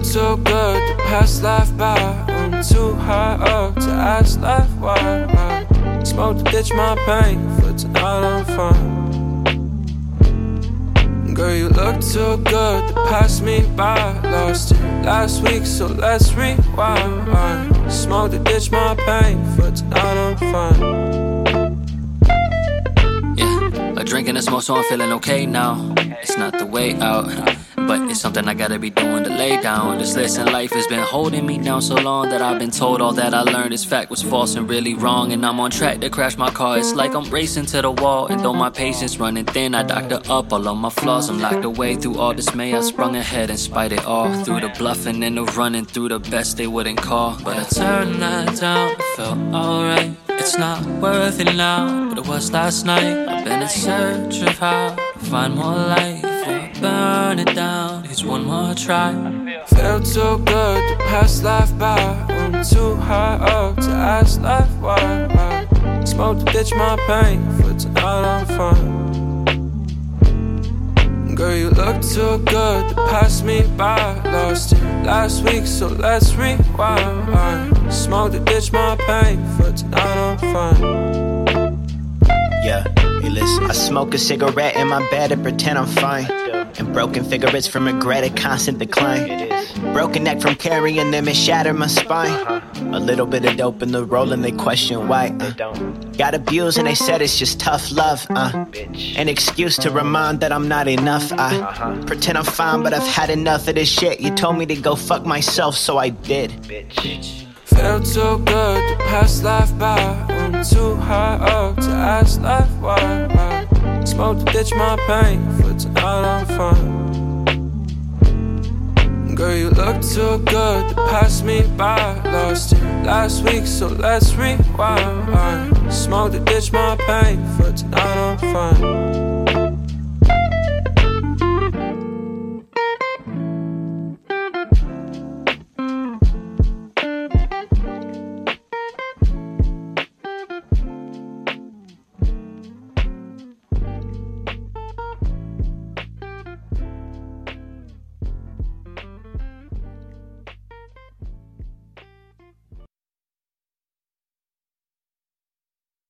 past life by. I'm too high up to ask life why. Smoke to ditch my pain, for tonight I'm fine. Girl, you look too good to pass me by. Lost you last week, so let's rewind. I Smoke to ditch my pain, for tonight I'm fine. Yeah, a drink and a smoke, so I'm feeling okay now. It's not the way out. But it's something I gotta be doing to lay down. This lesson life has been holding me down so long that I've been told all that I learned is fact was false and really wrong. And I'm on track to crash my car. It's like I'm racing to the wall. And though my patience running thin, I doctor up all of my flaws. I'm locked away through all dismay. I sprung ahead and spite it all. Through the bluffing and the running, through the best they wouldn't call. But I turned that down, it felt alright. It's not worth it now, but it was last night. I've been in search of how to find more light burn it down. It's one more try. Felt so good to pass life by. I'm too high up to ask life why. Smoke to ditch my pain, for tonight I'm fine. Girl, you look too good to pass me by. Lost you last week, so let's rewind. Smoke to ditch my pain, for tonight I'm fine. Yeah, hey listen, I smoke a cigarette in my bed and pretend I'm fine. And broken figures from regret, a constant decline. Broken neck from carrying them, it shattered my spine. A little bit of dope in the roll, and they question why. Uh. Got abused, and they said it's just tough love. Uh. An excuse to remind that I'm not enough. I pretend I'm fine, but I've had enough of this shit. You told me to go fuck myself, so I did. Bitch. Felt so good to pass life by. I'm too high up to ask life why. Smoke to ditch my pain, for tonight I'm fine. Girl, you look too good to pass me by. Lost you last week, so let's rewind. Smoke to ditch my pain, for tonight I'm fine.